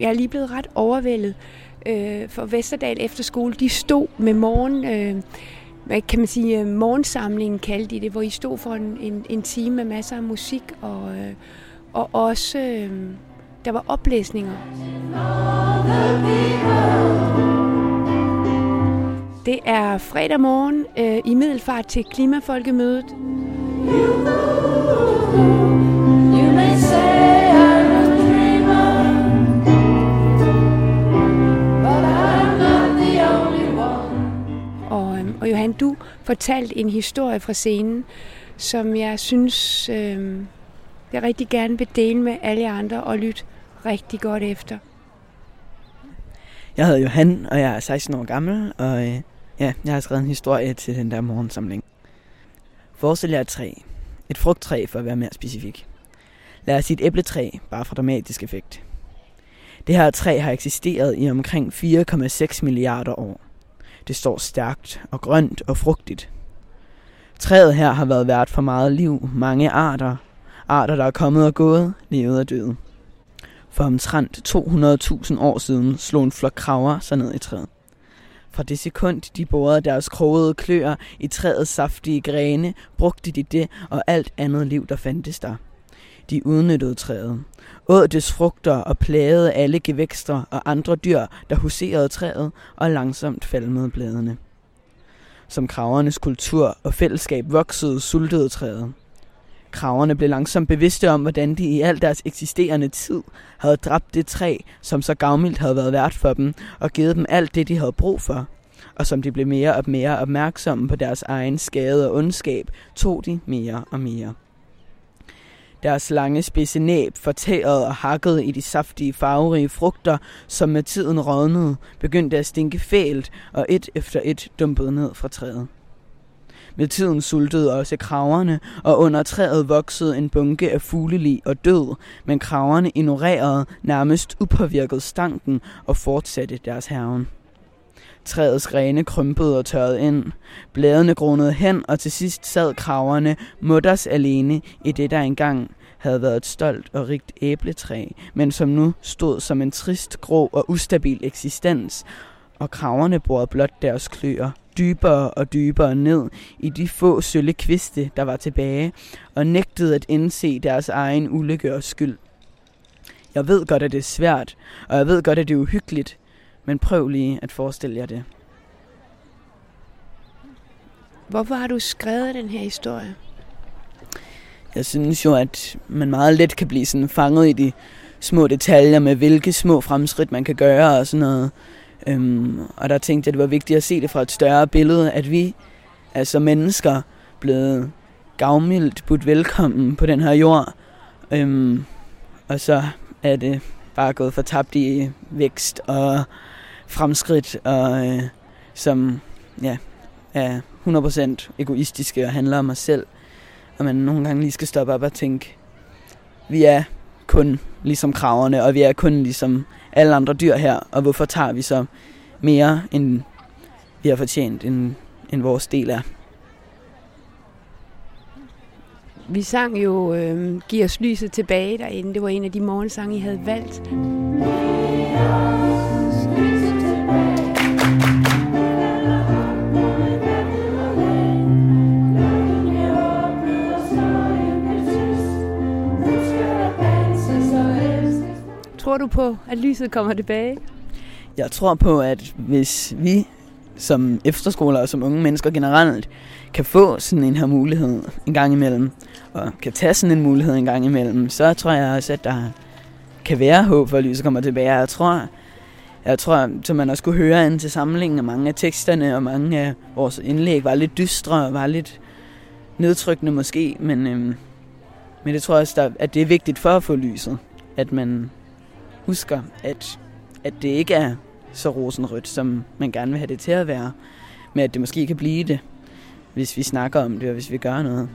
jeg er lige blevet ret overvældet. Øh, for Vesterdal Efterskole, de stod med morgen... Øh, hvad kan man sige, øh, morgensamlingen kaldte de det, hvor I stod for en, en, en time med masser af musik, og, øh, og også øh, der var oplæsninger. Det er fredag morgen øh, i Middelfart til Klimafolkemødet. You Og, du fortalte en historie fra scenen, som jeg synes, øh, jeg rigtig gerne vil dele med alle andre og lytte rigtig godt efter. Jeg hedder Johan, og jeg er 16 år gammel, og øh, ja, jeg har skrevet en historie til den der morgensamling. Forestil jer et træ. Et frugttræ, for at være mere specifik. Lad os sige et æbletræ, bare for dramatisk effekt. Det her træ har eksisteret i omkring 4,6 milliarder år. Det står stærkt og grønt og frugtigt. Træet her har været vært for meget liv, mange arter. Arter, der er kommet og gået, levet og døde. For omtrent 200.000 år siden slog en flok kraver sig ned i træet. Fra det sekund, de borede deres krogede kløer i træets saftige grene, brugte de det og alt andet liv, der fandtes der. De udnyttede træet, åd dets frugter og plagede alle gevækster og andre dyr, der huserede træet og langsomt falmede bladene. Som kravernes kultur og fællesskab voksede, sultede træet. Kraverne blev langsomt bevidste om, hvordan de i al deres eksisterende tid havde dræbt det træ, som så gavmildt havde været vært for dem, og givet dem alt det, de havde brug for. Og som de blev mere og mere opmærksomme på deres egen skade og ondskab, tog de mere og mere. Deres lange spidse næb fortærede og hakkede i de saftige, farverige frugter, som med tiden rådnede, begyndte at stinke fælt og et efter et dumpede ned fra træet. Med tiden sultede også kraverne, og under træet voksede en bunke af fuglelig og død, men kraverne ignorerede nærmest upåvirket stanken og fortsatte deres herven. Træets grene krympede og tørrede ind. Bladene gronede hen, og til sidst sad kraverne mutters alene i det, der engang havde været et stolt og rigt æbletræ, men som nu stod som en trist, grå og ustabil eksistens, og kraverne borede blot deres kløer dybere og dybere ned i de få sølle kviste, der var tilbage, og nægtede at indse deres egen ulykke og skyld. Jeg ved godt, at det er svært, og jeg ved godt, at det er uhyggeligt, men prøv lige at forestille jer det. Hvorfor har du skrevet den her historie? Jeg synes jo, at man meget let kan blive sådan fanget i de små detaljer med, hvilke små fremskridt man kan gøre og sådan noget. Øhm, og der tænkte jeg, at det var vigtigt at se det fra et større billede, at vi, altså mennesker, blevet gavmildt budt velkommen på den her jord. Øhm, og så er det bare gået for tabt i vækst og fremskridt, og øh, som ja, er 100% egoistiske og handler om mig selv. Og man nogle gange lige skal stoppe op og tænke, vi er kun ligesom kraverne, og vi er kun ligesom alle andre dyr her, og hvorfor tager vi så mere, end vi har fortjent, end, end vores del er. Vi sang jo øh, Giv os lyset tilbage derinde. Det var en af de morgensange, I havde valgt. Tror du på, at lyset kommer tilbage? Jeg tror på, at hvis vi som efterskoler og som unge mennesker generelt kan få sådan en her mulighed en gang imellem, og kan tage sådan en mulighed en gang imellem, så tror jeg også, at der kan være håb for, at lyset kommer tilbage. Jeg tror, jeg tror, som man også kunne høre ind til samlingen, af mange af teksterne og mange af vores indlæg var lidt dystre og var lidt nedtrykkende måske, men, øhm, men det tror jeg også, at det er vigtigt for at få lyset, at man husker, at, at det ikke er så rosenrødt, som man gerne vil have det til at være. Men at det måske kan blive det, hvis vi snakker om det, og hvis vi gør noget.